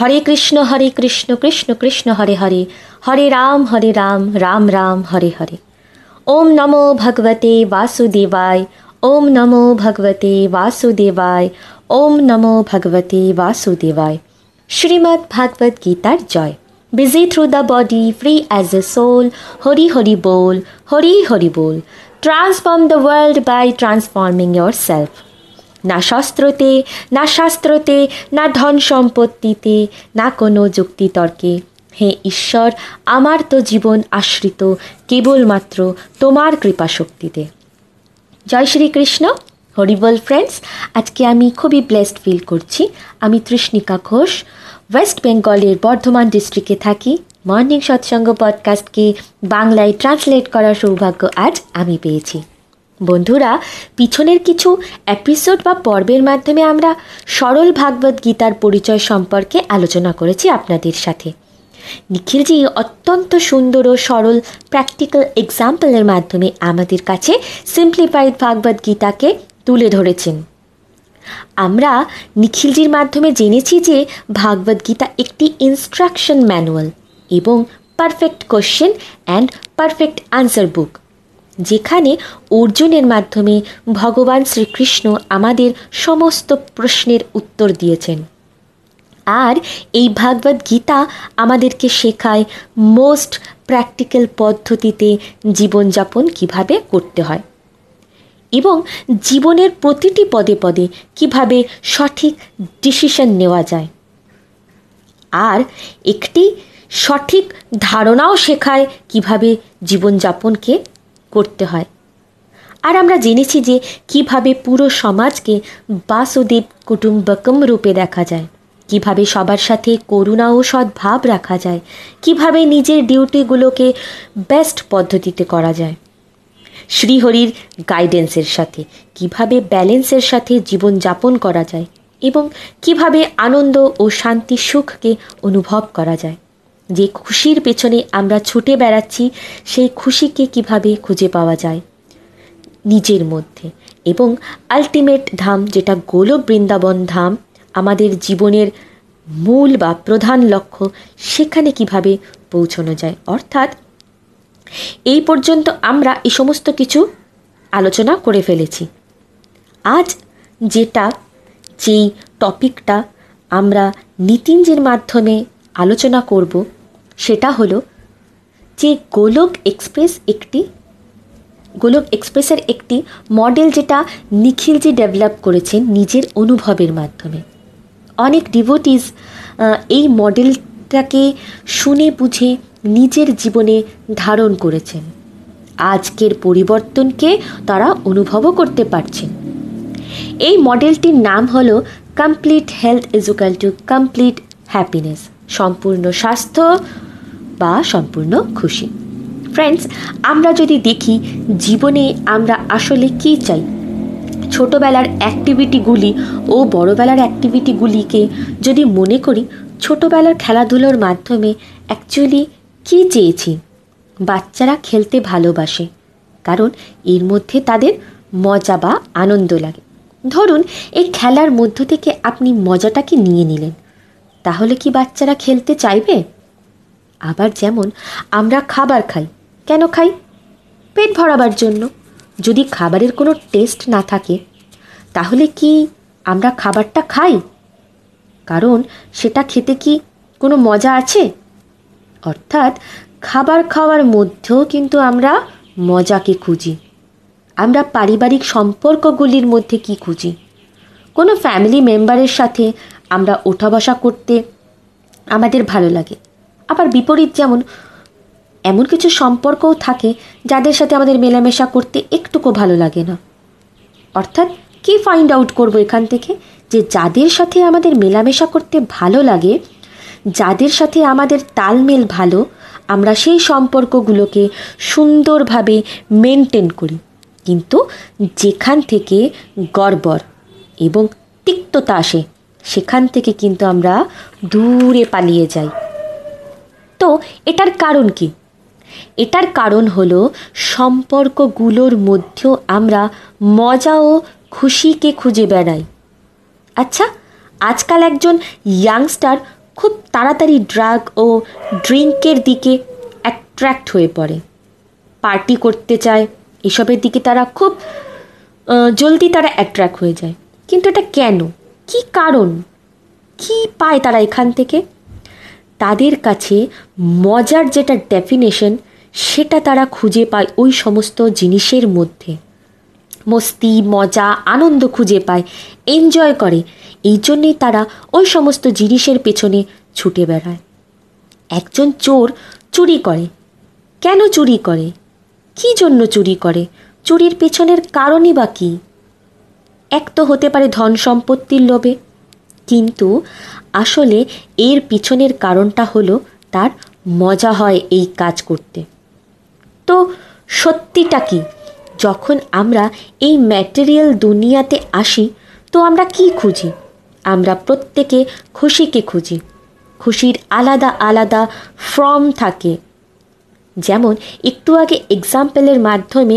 হরে কৃষ্ণ হরে কৃষ্ণ কৃষ্ণ কৃষ্ণ হরে হরে হরে রাম হরে রাম রাম রাম হরে হরে ওম নমো ভগবতে বাসুদেবায় ওম নমো ভগবতে বাসুদেবায় ওম নমো ভগবতে বাসুদেবায় শ্রীমদ্ ভাগবত গীতার জয় busy through the body, free as a soul. Hori Hori Bol, Hori Hori Bol. Transform the world by transforming yourself. না শস্ত্রতে, না শাস্ত্রতে, না ধন সম্পত্তিতে, না কোনো যুক্তিতর্কে হে ঈশ্বর, আমার তো জীবন আশ্রিত, কেবলমাত্র তোমার কৃপা শক্তিতে জয় শ্রীকৃষ্ণ। হরিবল ফ্রেন্ডস আজকে আমি খুবই ব্লেসড ফিল করছি। আমি তৃষ্ণিকা ঘোষ ওয়েস্ট বেঙ্গলের বর্ধমান ডিস্ট্রিক্টে থাকি। মর্নিং সৎসঙ্গ পডকাস্টকে বাংলায় ট্রান্সলেট করার সৌভাগ্য আজ আমি পেয়েছি। বন্ধুরা, পিছনের কিছু এপিসোড বা পর্বের মাধ্যমে আমরা সরল ভাগবত গীতার পরিচয় সম্পর্কে আলোচনা করেছি আপনাদের সাথে। নিখিলজি অত্যন্ত সুন্দর ও সরল প্র্যাকটিক্যাল এক্সাম্পলের মাধ্যমে আমাদের কাছে সিম্পলিফাইড ভাগবত গীতাকে তুলে ধরেছেন। আমরা নিখিলজির মাধ্যমে জেনেছি যে ভাগবত গীতা একটি ইনস্ট্রাকশন ম্যানুয়াল এবং perfect question and perfect answer book যেখানে অর্জুনের মাধ্যমে ভগবান শ্রীকৃষ্ণ আমাদের সমস্ত প্রশ্নের উত্তর দিয়েছেন। আর এই ভাগবত গীতা আমাদেরকে শেখায় মোস্ট প্র্যাকটিক্যাল পদ্ধতিতে জীবনযাপন কীভাবে করতে হয় এবং জীবনের প্রতিটি পদে পদে কীভাবে সঠিক ডিসিশন নেওয়া যায়। আর একটি সঠিক ধারণাও শেখায় কীভাবে জীবনযাপনকে করতে হয়। আর আমরা জেনেছি যে কীভাবে পুরো সমাজকে বাসুদেব কুটুম্বকম রূপে দেখা যায়, কীভাবে সবার সাথে করুণা ও সদ্ভাব রাখা যায়, কীভাবে নিজের ডিউটিগুলোকে বেস্ট পদ্ধতিতে করা যায়। শ্রীহরির গাইডেন্সের সাথে, কীভাবে ব্যালেন্সের সাথে জীবনযাপন করা যায় এবং কীভাবে আনন্দ ও শান্তি সুখকে অনুভব করা যায়। যে খুশির পেছনে আমরা ছুটে বেড়াচ্ছি, সেই খুশিকে কীভাবে খুঁজে পাওয়া যায়? নিজের মধ্যে। এবং আলটিমেট ধাম, যেটা গোলক বৃন্দাবন ধাম, আমাদের জীবনের মূল বা প্রধান লক্ষ্য, সেখানে কীভাবে পৌঁছানো যায়? অর্থাৎ, এই পর্যন্ত আমরা এই সমস্ত কিছু আলোচনা করে ফেলেছি। আজ যেটা, যেই টপিকটা আমরা নীতিঞ্জের মাধ্যমে আলোচনা করব সেটা হলো যে গোলক এক্সপ্রেস একটি, গোলক এক্সপ্রেসের একটি মডেল যেটা নিখিলজি ডেভেলপ করেছেন নিজের অনুভবের মাধ্যমে। অনেক ডিভোটিস এই মডেলটাকে শুনে বুঝে নিজের জীবনে ধারণ করেছেন। আজকের পরিবর্তনকে তারা অনুভবও করতে পারছেন। এই মডেলটির নাম হল complete health is equal to complete happiness সম্পূর্ণ স্বাস্থ্য বা সম্পূর্ণ খুশি। ফ্রেন্ডস আমরা যদি দেখি জীবনে আমরা আসলে কী চাই? ছোটোবেলার অ্যাক্টিভিটিগুলি ও বড়োবেলার অ্যাক্টিভিটিগুলিকে যদি মনে করি, ছোটোবেলার খেলাধুলোর মাধ্যমে অ্যাকচুয়ালি কী চেয়েছি? বাচ্চারা খেলতে ভালোবাসে, কারণ এর মধ্যে তাদের মজা বা আনন্দ লাগে। ধরুন, এই খেলার মধ্য থেকে আপনি মজাটাকে নিয়ে নিলেন। তাহলে কি বাচ্চারা খেলতে চাইবে? আবার যেমন আমরা খাবার খাই, কেন খাই? পেট ভরাবার জন্য। যদি খাবারের কোনো টেস্ট না থাকে, তাহলে কি আমরা খাবারটা খাই? কারণ সেটা খেতে কি কোনো মজা আছে? অর্থাৎ খাবার খাওয়ার মধ্যেও কিন্তু আমরা মজাকে খুঁজি। আমরা পারিবারিক সম্পর্কগুলির মধ্যে কি খুঁজি? কোনো ফ্যামিলি মেম্বারের সাথে আমরা ওঠা বসা করতে আমাদের ভালো লাগে। আবার বিপরীত যেমন, এমন কিছু সম্পর্কও থাকে যাদের সাথে আমাদের মেলামেশা করতে একটুকু ভালো লাগে না। অর্থাৎ কি ফাইন্ড আউট করব এখান থেকে যে যাদের সাথে আমাদের মেলামেশা করতে ভালো লাগে, যাদের সাথে আমাদের তালমেল ভালো, আমরা সেই সম্পর্কগুলোকে সুন্দরভাবে মেনটেন করি। কিন্তু যেখান থেকে গড়বড় এবং তিক্ততা আসে, সেখান থেকে কিন্তু আমরা দূরে পালিয়ে যাই। তো এটার কারণ কি? এটার কারণ হলো সম্পর্কগুলোর মধ্যেও আমরা মজা ও খুশিকে খুঁজে বেড়াই। আচ্ছা আজকাল একজন ইয়াংস্টার খুব তাড়াতাড়ি ড্রাগ ও ড্রিঙ্কের দিকে অ্যাট্রাক্ট হয়ে পড়ে। পার্টি করতে চায়, এসবের দিকে তারা খুব জলদি তারা অ্যাট্রাক্ট হয়ে যায়। কিন্তু এটা কেন? কি কারণ? কি পায় তারা এখান থেকে? তাদের কাছে মজার যেটা ডেফিনেশন সেটা তারা খুঁজে পায় ওই সমস্ত জিনিসের মধ্যে। মস্তি, মজা, আনন্দ খুঁজে পায় এনজয় করে। এই জন্যেই তারা ওই সমস্ত জিনিসের পেছনে ছুটে বেড়ায়। একজন চোর চুরি করে। কেন চুরি করে? কি জন্য চুরি করে? চুরির পেছনের কারণই বা কী? এক তো হতে পারে ধন সম্পত্তির লোভে। কিন্তু আসলে এর পিছনের কারণটা হলো তার মজা হয় এই কাজ করতে। তো সত্যিটা কি? যখন আমরা এই ম্যাটেরিয়াল দুনিয়াতে আসি, তো আমরা কি খুঁজি? আমরা প্রত্যেকে খুশিকে খুঁজি। খুশির আলাদা আলাদা ফর্ম থাকে। যেমন একটু আগে এক্সাম্পলের মাধ্যমে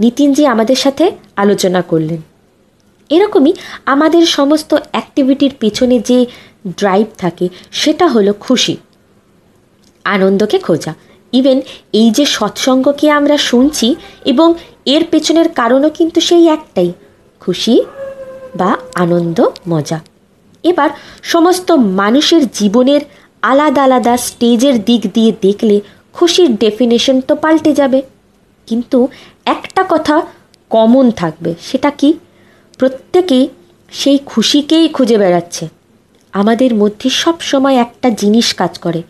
নিতিনজি আমাদের সাথে আলোচনা করলেন। এরকমই আমাদের সমস্ত অ্যাক্টিভিটির পিছনে যে ড্রাইভ থাকে, সেটা হলো খুশি। আনন্দকে খোঁজা। ইভেন এই যে সৎসঙ্গকে আমরা শুনছি এবং এর পেছনের কারণও কিন্তু সেই একটাই, খুশি বা আনন্দ, মজা। এবার সমস্ত মানুষের জীবনের আলাদা আলাদা স্টেজের দিক দিয়ে দেখলে খুশির ডেফিনেশন তো পাল্টে যাবে। কিন্তু একটা কথা কমন থাকবে, সেটা কি? প্রত্যেকেই সেই খুশিকেই খুঁজে বেড়াচ্ছে। আমাদের মধ্যে সব সময় একটা জিনিস কাজ করে।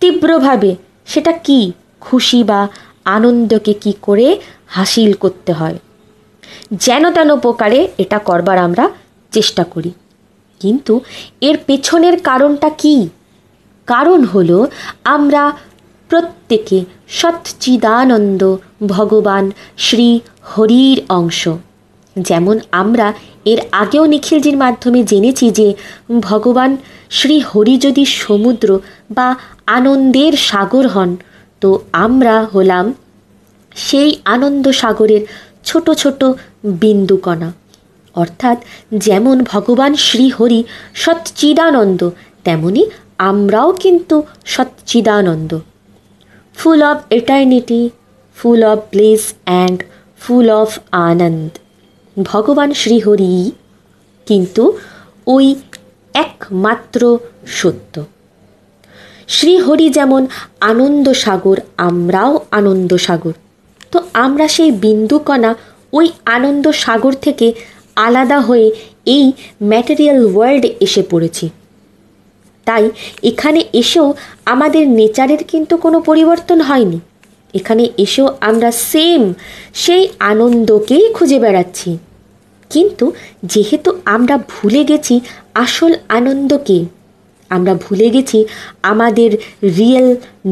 তীব্রভাবে সেটা কি? খুশি বা আনন্দকে কি করে হাসিল করতে হয়? যেন তেন প্রকারে এটা করবার আমরা চেষ্টা করি। কিন্তু এর পেছনের কারণটা কি? কারণ হলো আমরা প্রত্যেকে সচ্চিদানন্দ ভগবান শ্রী হরির অংশ। যেমন আমরা এর আগেও নিখিলজির মাধ্যমে জেনেছি যে ভগবান শ্রী হরি যদি সমুদ্র বা আনন্দের সাগর হন, তো আমরা হলাম সেই আনন্দ সাগরের ছোট ছোট বিন্দুকণা। অর্থাৎ যেমন ভগবান শ্রীহরি সচ্চিদানন্দ তেমনি আমরাও কিন্তু সচ্চিদানন্দ full of eternity, full of bliss and full of আনন্দ। ভগবান শ্রীহরি, কিন্তু ওই একমাত্র সত্য। শ্রীহরি যেমন আনন্দ সাগর, আমরাও আনন্দ সাগর। তো আমরা সেই বিন্দুকণা ওই আনন্দ সাগর থেকে আলাদা হয়ে এই ম্যাটেরিয়াল ওয়ার্ল্ডে এসে পড়েছি। তাই এখানে এসেও আমাদের নেচারের কিন্তু কোনো পরিবর্তন হয়নি। এখানে এসেও আমরা সেম সেই আনন্দকেই খুঁজে বেড়াচ্ছি। কিন্তু যেহেতু আমরা ভুলে গেছি আসল আনন্দকে, আমরা ভুলে গেছি আমাদের রিয়েল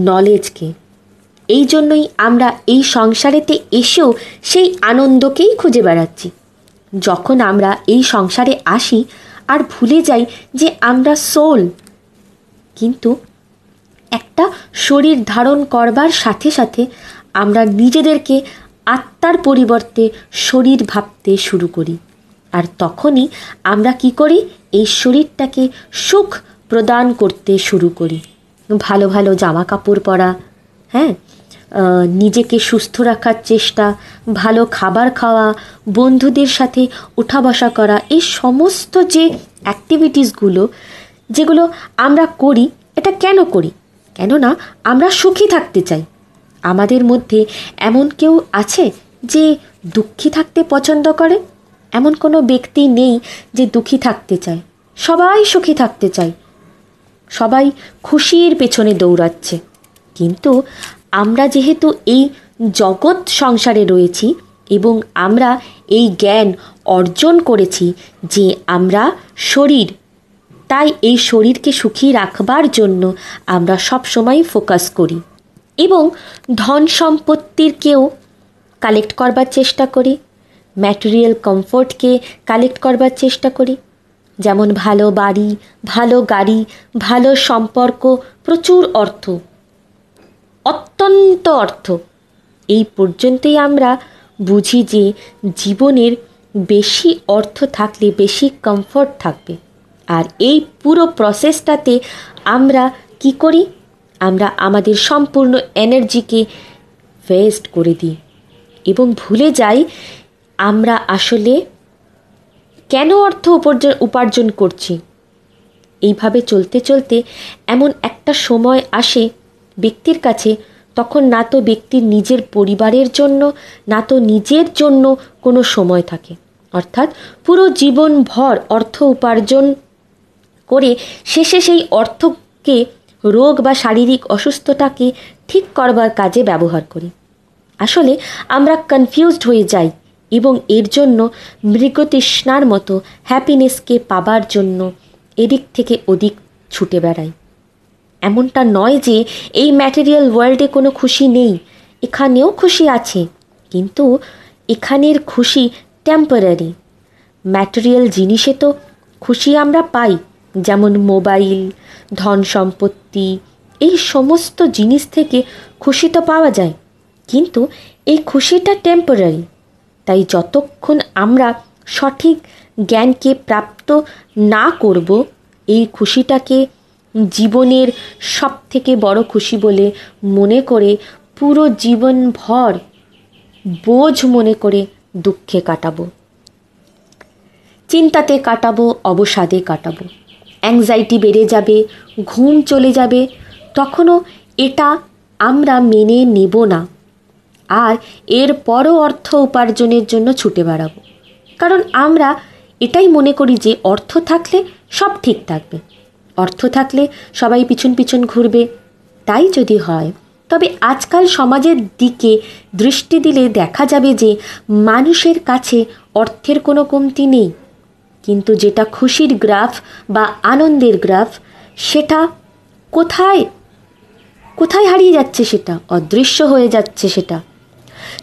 নলেজকে এই জন্যই আমরা এই সংসারেতে এসেও সেই আনন্দকেই খুঁজে বেড়াচ্ছি। যখন আমরা এই সংসারে আসি, আর ভুলে যাই যে আমরা সোল কিন্তু একটা শরীর ধারণ করবার সাথে সাথে আমরা নিজেদেরকে আত্মার পরিবর্তে শরীর ভাবতে শুরু করি। আর তখনই আমরা কি করি? এই শরীরটাকে সুখ প্রদান করতে শুরু করি। ভালো ভালো জামা কাপড় পরা হ্যাঁ? নিজেকে সুস্থ রাখার চেষ্টা, ভালো খাবার খাওয়া, বন্ধুদের সাথে উঠা বসা করা, এই সমস্ত যে অ্যাক্টিভিটিসগুলো যেগুলো আমরা করি, এটা কেন করি? কেননা আমরা সুখী থাকতে চাই। আমাদের মধ্যে এমন কেউ আছে যে দুঃখী থাকতে পছন্দ করে? এমন কোনো ব্যক্তি নেই যে দুঃখী থাকতে চায়। সবাই সুখী থাকতে চায়। সবাই খুশির পেছনে দৌড়াচ্ছে। কিন্তু আমরা যেহেতু এই জগৎ সংসারে রয়েছি এবং আমরা এই জ্ঞান অর্জন করেছি যে আমরা শরীর তাই এই শরীরকে সুখী রাখবার জন্য আমরা সবসময় ফোকাস করি। এবং ধন সম্পত্তিরকেও কালেক্ট করবার চেষ্টা করি। ম্যাটেরিয়াল কমফোর্টকে কালেক্ট করবার চেষ্টা করি। যেমন ভালো বাড়ি, ভালো গাড়ি, ভালো সম্পর্ক, প্রচুর অর্থ। অত্যন্ত অর্থ। এই পর্যন্তই আমরা বুঝি যে জীবনের বেশি অর্থ থাকলে বেশি কমফর্ট থাকবে। আর এই পুরো প্রসেসটাতে আমরা কি করি? আমরা আমাদের সম্পূর্ণ এনার্জিকে ওয়েস্ট করে দিই। এবং ভুলে যাই আমরা আসলে কেন অর্থ উপার্জন করছি? এইভাবে চলতে চলতে এমন একটা সময় আসে ব্যক্তির কাছে, তখন না তো ব্যক্তির নিজের পরিবারের জন্য, না তো নিজের জন্য কোনো সময় থাকে। অর্থাৎ পুরো জীবন ভর অর্থ উপার্জন করে শেষে সেই অর্থকে, রোগ বা শারীরিক অসুস্থতাকে ঠিক করবার কাজে ব্যবহার করি। আসলে আমরা কনফিউজড হয়ে যাই এবং এর জন্য মৃগতৃষ্ণার মতো হ্যাপিনেসকে পাবার জন্য এদিক থেকে ওদিক ছুটে বেড়াই। এমনটা নয় যে এই ম্যাটেরিয়াল ওয়ার্ল্ডে কোনো খুশি নেই, এখানেও খুশি আছে, কিন্তু এখানের খুশি টেম্পোরারি ম্যাটেরিয়াল জিনিসে তো খুশি আমরা পাই। যেমন মোবাইল, ধন সম্পত্তি, এই সমস্ত জিনিস থেকে খুশি তো পাওয়া যায়, কিন্তু এই খুশিটা টেম্পোরারি তাই যতক্ষণ আমরা সঠিক জ্ঞানকে প্রাপ্ত না করব, এই খুশিটাকে জীবনের সব থেকে বড় খুশি বলে মনে করে পুরো জীবন ভর বোঝ মনে করে দুঃখে কাটাবো। চিন্তাতে কাটাবো, অবসাদে কাটাবো। অ্যাংজাইটি বেড়ে যাবে, ঘুম চলে যাবে, তখনও এটা আমরা মেনে নেব না। আর এর পরও অর্থ উপার্জনের জন্য ছুটে বেড়াবো। কারণ আমরা এটাই মনে করি যে অর্থ থাকলে সব ঠিক থাকবে। অর্থ থাকলে সবাই পিছন পিছন ঘুরবে, তাই যদি হয়। তবে আজকাল সমাজের দিকে দৃষ্টি দিলে দেখা যাবে যে মানুষের কাছে অর্থের কোনো কমতি নেই। কিন্তু যেটা খুশির গ্রাফ বা আনন্দের গ্রাফ, সেটা কোথায়? কোথায় হারিয়ে যাচ্ছে সেটা? অদৃশ্য হয়ে যাচ্ছে সেটা।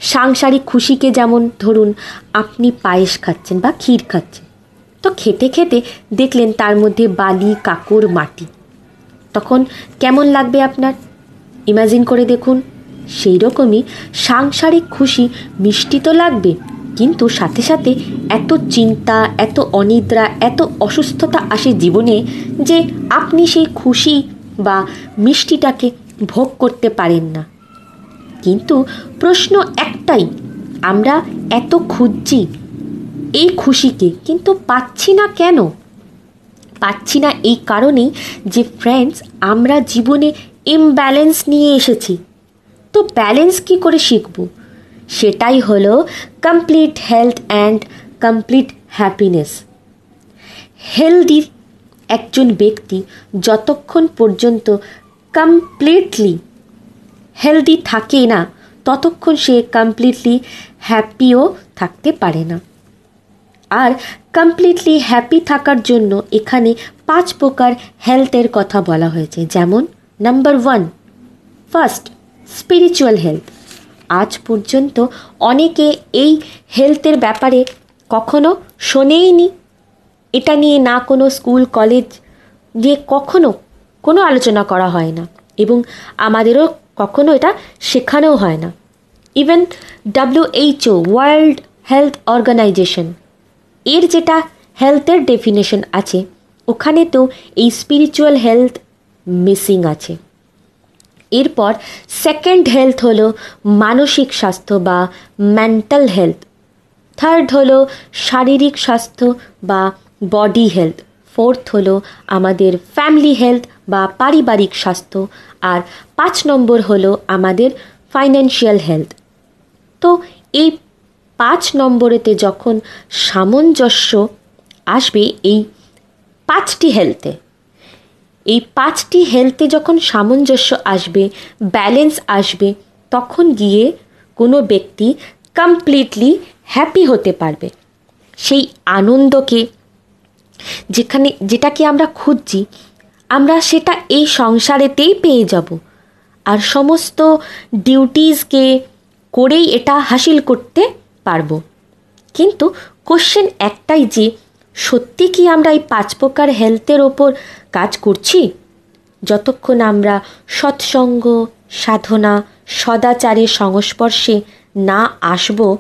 সাংসারিক খুশিকে যেমন ধরুন, আপনি পায়েস খাচ্ছেন বা ক্ষীর খাচ্ছেন। তো খেতে খেতে দেখলেন তার মধ্যে বালি কাকর মাটি। তখন কেমন লাগবে আপনার? ইমাজিন করে দেখুন। সেই রকমই সাংসারিক খুশি মিষ্টি তো লাগবে কিন্তু সাথে সাথে এত চিন্তা, এত অনিদ্রা, এত অসুস্থতা আসে জীবনে যে আপনি সেই খুশি বা মিষ্টিটাকে ভোগ করতে পারেন না। কিন্তু প্রশ্ন একটাই, আমরা এত খুঁজছি, এই খুশিকে কিন্তু পাচ্ছি না কেন? পাচ্ছি না এই কারণেই যে ফ্রেন্ডস আমরা জীবনে ইমব্যালেন্স নিয়ে এসেছি। তো ব্যালেন্স কি করে শিখব? সেটাই হলো complete health and complete happiness healthy একজন ব্যক্তি যতক্ষণ পর্যন্ত কমপ্লিটলি হেলদি থাকে না, ততক্ষণ সে কমপ্লিটলি হ্যাপিও থাকতে পারে না। আর কমপ্লিটলি হ্যাপি থাকার জন্য এখানে পাঁচ প্রকার হেলথের কথা বলা হয়েছে। যেমন number one first spiritual health আজ পর্যন্ত অনেকে এই হেলথের ব্যাপারে কখনো শোনেইনি। এটা নিয়ে না কোনো স্কুল, কলেজ দিয়ে কখনো কোনো আলোচনা করা হয় না এবং আমাদেরও কখনো এটা শেখানোও হয় না। Even WHO World Health Organization, এর যেটা হেলথের ডেফিনেশন আছে, ওখানে তো এই স্পিরিচুয়াল হেলথ মিসিং আছে। এরপর সেকেন্ড হেলথ হলো মানসিক স্বাস্থ্য বা মেন্টাল হেলথ থার্ড হলো শারীরিক স্বাস্থ্য বা বডি হেলথ ফোর্থ হলো আমাদের ফ্যামিলি হেলথ বা পারিবারিক স্বাস্থ্য। আর পাঁচ নম্বর হলো আমাদের ফাইন্যান্সিয়াল হেলথ তো এই পাঁচ নম্বরেতে যখন সামঞ্জস্য আসবে এই পাঁচটি হেলথে এই পাঁচটি হেলথে যখন সামঞ্জস্য আসবে ব্যালেন্স আসবে, তখন গিয়ে কোনো ব্যক্তি কমপ্লিটলি হ্যাপি হতে পারবে। সেই আনন্দকে যেখানে, যেটাকে আমরা খুঁজছি, আমরা সেটা এই সংসারেতেই পেয়ে যাব। আর সমস্ত ডিউটিসকে করেই এটা হাসিল করতে পারব। কিন্তু কোশ্চেন একটাই যে সত্যি কি আমরা এই পাঁচ প্রকার হেলথের ওপর কাজ করছি? যতক্ষণ আমরা সৎসঙ্গ, সাধনা, সদাচারের সংস্পর্শে না আসব,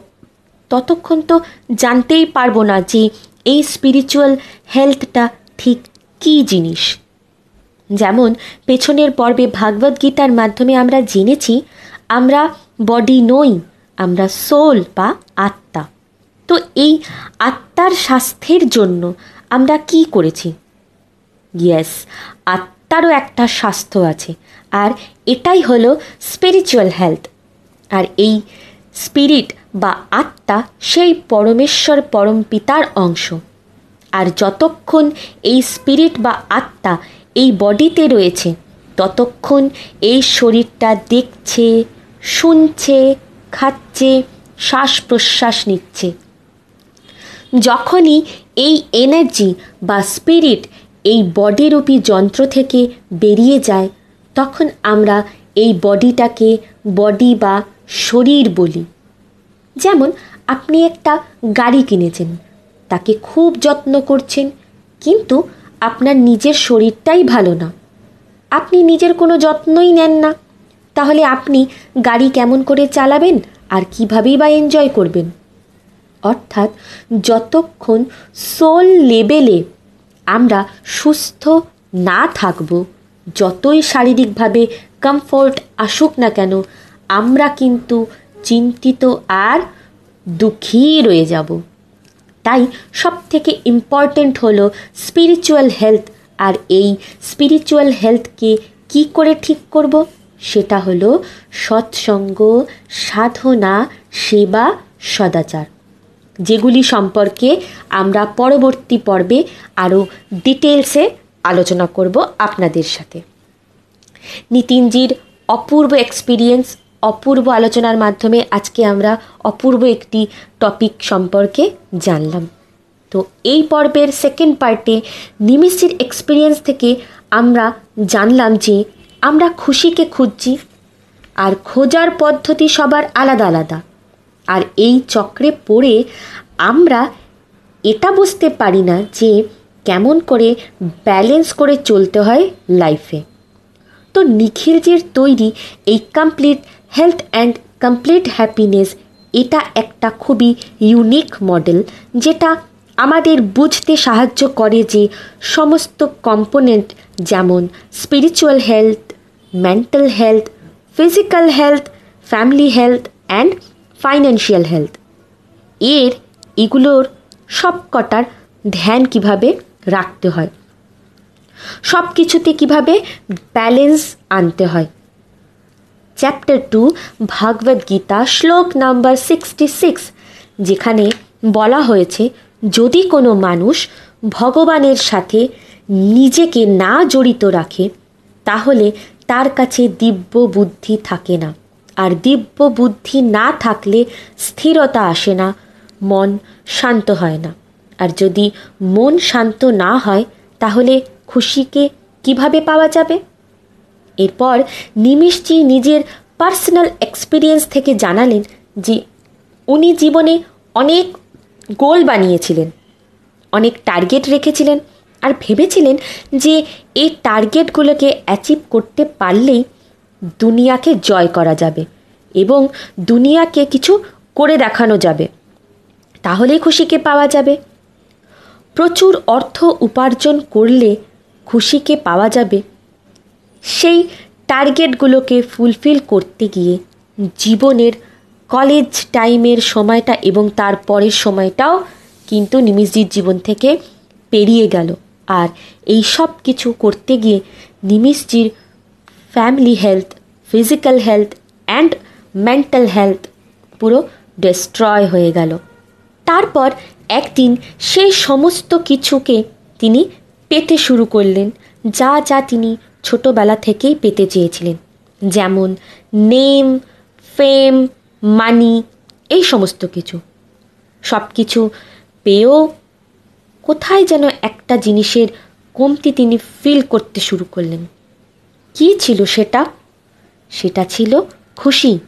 ততক্ষণ তো জানতেই পারব না যে এই স্পিরিচুয়াল হেলথটা ঠিক কী জিনিস। যেমন, পেছনের পর্বে ভাগবত গীতার মাধ্যমে আমরা জেনেছি, আমরা বডি নই আমরা সোল বা আত্মা। তো এই আত্মার স্বাস্থ্যের জন্য আমরা কি করেছি? ইয়েস আত্মারও একটা স্বাস্থ্য আছে। আর এটাই হলো স্পিরিচুয়াল হেলথ আর এই স্পিরিট বা আত্মা সেই পরমেশ্বর পরম পিতার অংশ। আর যতক্ষণ এই স্পিরিট বা আত্মা এই বডিতে রয়েছে, ততক্ষণ এই শরীরটা দেখছে, শুনছে, খাচ্ছে শ্বাস প্রশ্বাস নিচ্ছে। যখনই এই এনার্জি বা স্পিরিট এই বডিরূপী যন্ত্র থেকে বেরিয়ে যায়, তখন আমরা এই বডিটাকে বডি বা শরীর বলি। যেমন আপনি একটা গাড়ি কিনেছেন, তাকে খুব যত্ন করছেন, কিন্তু আপনার নিজের শরীরটাই ভালো না। আপনি নিজের কোনো যত্নই নেন না। তাহলে আপনি গাড়ি কেমন করে চালাবেন আর কীভাবেই বা এনজয় করবেন? অর্থাৎ যতক্ষণ সোল লেভেলে আমরা সুস্থ না থাকব, যতই শারীরিকভাবে কমফোর্ট আসুক না কেন, আমরা কিন্তু চিন্তিত আর দুঃখী রয়ে যাব। তাই সব থেকে ইম্পর্টেন্ট হলো স্পিরিচুয়াল হেলথ আর এই স্পিরিচুয়াল হেলথকে কি করে ঠিক করব? সেটা হলো সৎসঙ্গ, সাধনা, সেবা, সদাচার। যেগুলি সম্পর্কে আমরা পরবর্তী পর্বে আরও ডিটেলসে আলোচনা করব আপনাদের সাথে। নিতিনজির অপূর্ব এক্সপিরিয়েন্স অপূর্ব আলোচনার মাধ্যমে আজকে আমরা অপূর্ব একটি টপিক সম্পর্কে জানলাম। তো এই পর্বের সেকেন্ড পার্টে নিমিষের এক্সপিরিয়েন্স থেকে আমরা জানলাম যে আমরা খুশিকে খুঁজছি, আর খোঁজার পদ্ধতি সবার আলাদা আলাদা। আর এই চক্রে পড়ে আমরা এটা বুঝতে পারি না যে কেমন করে ব্যালেন্স করে চলতে হয় লাইফে তো নিখিলজির তৈরি এই complete health and complete happiness এটা একটা খুবই ইউনিক মডেল যেটা আমাদের বুঝতে সাহায্য করে যে সমস্ত কম্পোনেন্ট যেমন spiritual health mental health physical health family health and financial health এর এগুলোর সব কটার ধ্যান কীভাবে রাখতে হয়? সব কিছুতে কীভাবে ব্যালেন্স আনতে হয়? চ্যাপ্টার টু ভাগবত গীতা শ্লোক নাম্বার সিক্সটি সিক্স যেখানে বলা হয়েছে, যদি কোনো মানুষ ভগবানের সাথে নিজেকে না জড়িত রাখে, তাহলে তার কাছে দিব্য বুদ্ধি থাকে না। আর দিব্য বুদ্ধি না থাকলে স্থিরতা আসে না, মন শান্ত হয় না। আর যদি মন শান্ত না হয়, তাহলে খুশিকে কীভাবে পাওয়া যাবে? এরপর নিমিষজি নিজের পার্সোনাল এক্সপিরিয়েন্স থেকে জানালেন যে, উনি জীবনে অনেক গোল বানিয়েছিলেন, অনেক টার্গেট রেখেছিলেন আর ভেবেছিলেন যে, এই টার্গেটগুলোকে অ্যাচিভ করতে পারলেই দুনিয়াকে জয় করা যাবে এবং দুনিয়াকে কিছু করে দেখানো যাবে। তাহলেই খুশিকে পাওয়া যাবে। প্রচুর অর্থ উপার্জন করলে খুশিকে পাওয়া যাবে। সেই টার্গেটগুলোকে ফুলফিল করতে গিয়ে জীবনের কলেজ টাইমের সময়টা এবং তার পরের সময়টাও কিন্তু নিমিষজির জীবন থেকে পেরিয়ে গেল। আর এই সব কিছু করতে গিয়ে নিমিষজির family health physical health and mental health পুরো ডিস্ট্রয় হয়ে গেল। তারপর একদিন সেই সমস্ত কিছুকে তিনি পেতে শুরু করলেন, যা যা তিনি ছোটোবেলা থেকেই পেতে চেয়েছিলেন। যেমন নেম, ফেম, মানি, এই সমস্ত কিছু। সব কিছু পেয়েও কোথায় যেন একটা জিনিসের কমতি তিনি ফিল করতে শুরু করলেন। কি ছিল সেটা? সেটা ছিল খুশি।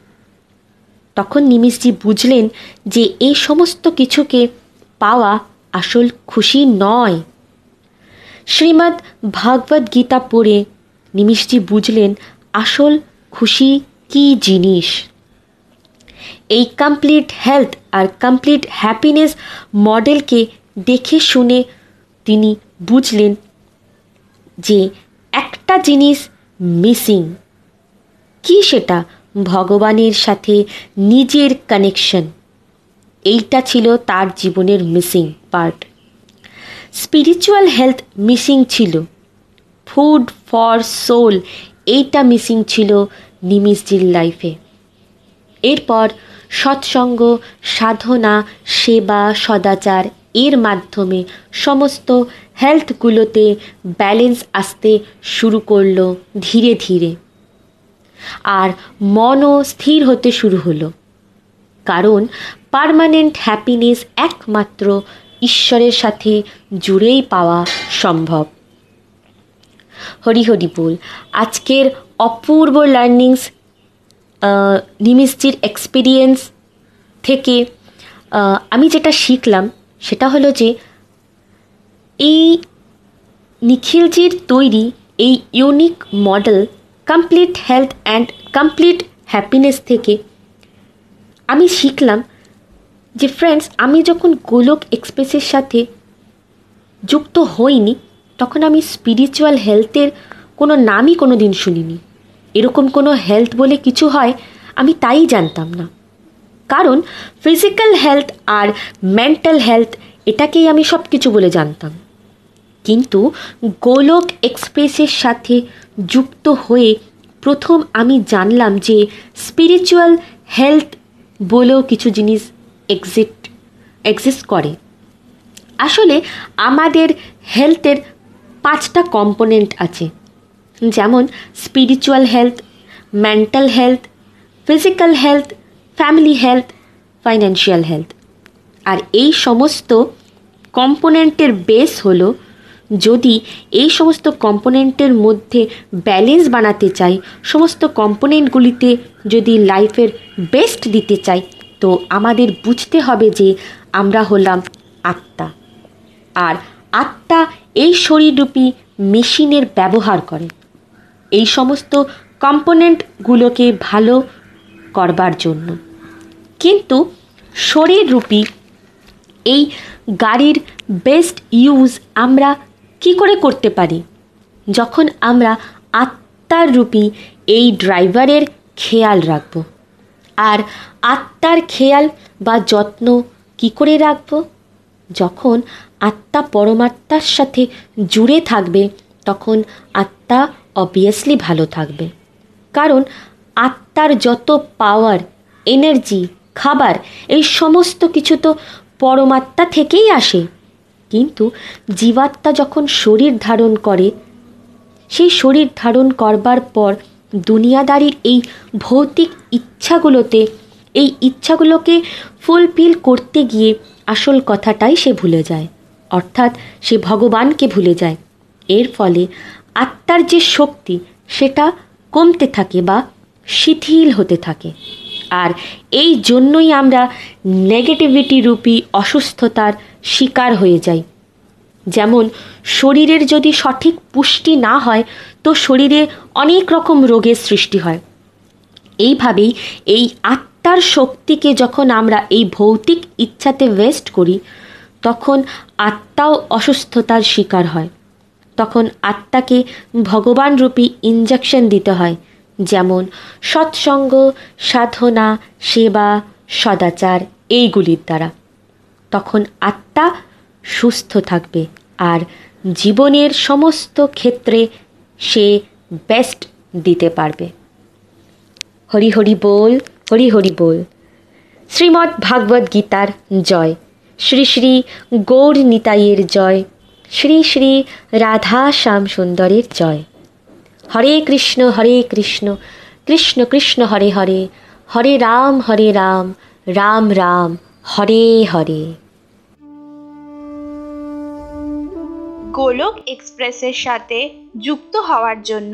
তখন নিমিষজি বুঝলেন যে এই সমস্ত কিছুকে পাওয়া আসল খুশি নয়। শ্রীমদ্ ভাগবত গীতা পড়ে নিমিষজি বুঝলেন আসল খুশি কি জিনিস। এই কমপ্লিট হেলথ আর কমপ্লিট হ্যাপিনেস মডেলকে দেখে শুনে তিনি বুঝলেন যে একটা জিনিস মিসিং। কি সেটা? ভগবানের সাথে নিজের কানেকশন এইটা ছিল তার জীবনের missing part spiritual health missing ছিল। ফুড ফর সোল এইটা মিসিং ছিল নিমিষজির লাইফে এরপর সৎসঙ্গ, সাধনা, সেবা, সদাচার, এর মাধ্যমে সমস্ত হেলথগুলোতে ব্যালেন্স আসতে শুরু করল ধীরে ধীরে। আর মনও স্থির হতে শুরু হলো। কারণ পারমানেন্ট হ্যাপিনেস একমাত্র ঈশ্বরের সাথে জুড়েই পাওয়া সম্ভব। হরি হরি বল, আজকের অপূর্ব লার্নিংস নিমিষজির এক্সপিরিয়েন্স থেকে আমি যেটা শিখলাম সেটা হলো যে এই নিখিলজির তৈরি এই unique model complete health and complete happiness থেকে আমি শিখলাম যে ফ্রেন্ডস আমি যখন গোলক এক্সপ্রেসের সাথে যুক্ত হইনি, তখন আমি স্পিরিচুয়াল হেলথের কোনো নামই কোনো দিন শুনিনি। এরকম কোনো হেলথ বলে কিছু হয়, আমি তাই জানতাম না। কারণ ফিজিক্যাল হেলথ আর মেন্টাল হেলথ এটাকেই আমি সব কিছু বলে জানতাম। কিন্তু গোলক এক্সপ্রেসের সাথে যুক্ত হয়ে প্রথম আমি জানলাম যে স্পিরিচুয়াল হেলথ বলেও কিছু জিনিস এক্সিট এক্সিস্ট করে। আসলে আমাদের হেলথের পাঁচটা কম্পোনেন্ট আছে। যেমন spiritual health mental health physical health family health financial health আর এই সমস্ত কম্পোনেন্টের বেস হলো যদি এই সমস্ত কম্পোনেন্টের মধ্যে ব্যালেন্স বানাতে চাই, সমস্ত কম্পোনেন্টগুলিতে যদি লাইফের বেস্ট দিতে চাই, তো আমাদের বুঝতে হবে যে আমরা হলাম আত্মা। আর আত্মা এই শরীররূপী মেশিনের ব্যবহার করে। এই সমস্ত কম্পোনেন্টগুলোকে ভালো করবার জন্য। কিন্তু শরীররূপী এই গাড়ির বেস্ট ইউজ আমরা কি করে করতে পারি? যখন আমরা আত্মার রূপী এই ড্রাইভারের খেয়াল রাখব। আর আত্মার খেয়াল বা যত্ন কি করে রাখব? যখন আত্মা পরমাত্মার সাথে জুড়ে থাকবে, তখন আত্মা অবভিয়াসলি ভালো থাকবে। কারণ আত্মার যত পাওয়ার এনার্জি খাবার, এই সমস্ত কিছু তো পরমাত্মা থেকেই আসে। কিন্তু জীবাত্মা যখন শরীর ধারণ করে, সেই শরীর ধারণ করবার পর দুনিয়াদারির এই ভৌতিক ইচ্ছাগুলোতে, এই ইচ্ছাগুলোকে ফুলফিল করতে গিয়ে আসল কথাটাই সে ভুলে যায়। অর্থাৎ সে ভগবানকে ভুলে যায়। এর ফলে আত্মার যে শক্তি, সেটা কমতে থাকে বা শিথিল হতে থাকে। আর এই জন্যই আমরা নেগেটিভিটি রূপী অসুস্থতার শিকার হয়ে যাই। যেমন শরীরের যদি সঠিক পুষ্টি না হয়, তো শরীরে অনেক রকম রোগের সৃষ্টি হয়। এইভাবেই এই আত্মার শক্তিকে যখন আমরা এই ভৌতিক ইচ্ছাতে ওয়েস্ট করি, তখন আত্মাও অসুস্থতার শিকার হয়। তখন আত্মাকে ভগবানরূপী ইঞ্জেকশন দিতে হয়, যেমন সৎসঙ্গ, সাধনা, সেবা, সদাচার, এইগুলির দ্বারা। তখন আত্মা সুস্থ থাকবে আর জীবনের সমস্ত ক্ষেত্রে সে বেস্ট দিতে পারবে। হরি হরি বল, হরি হরি বল। শ্রীমদ্ ভাগবত গীতার জয়, শ্রী শ্রী গৌর নিতাইয়ের জয়। শ্রী শ্রী রাধা শ্যাম সুন্দরের জয়। হরে কৃষ্ণ হরে কৃষ্ণ কৃষ্ণ কৃষ্ণ, হরে হরে হরে রাম হরে রাম রাম রাম, হরে হরে। গোলক এক্সপ্রেসের সাথে যুক্ত হওয়ার জন্য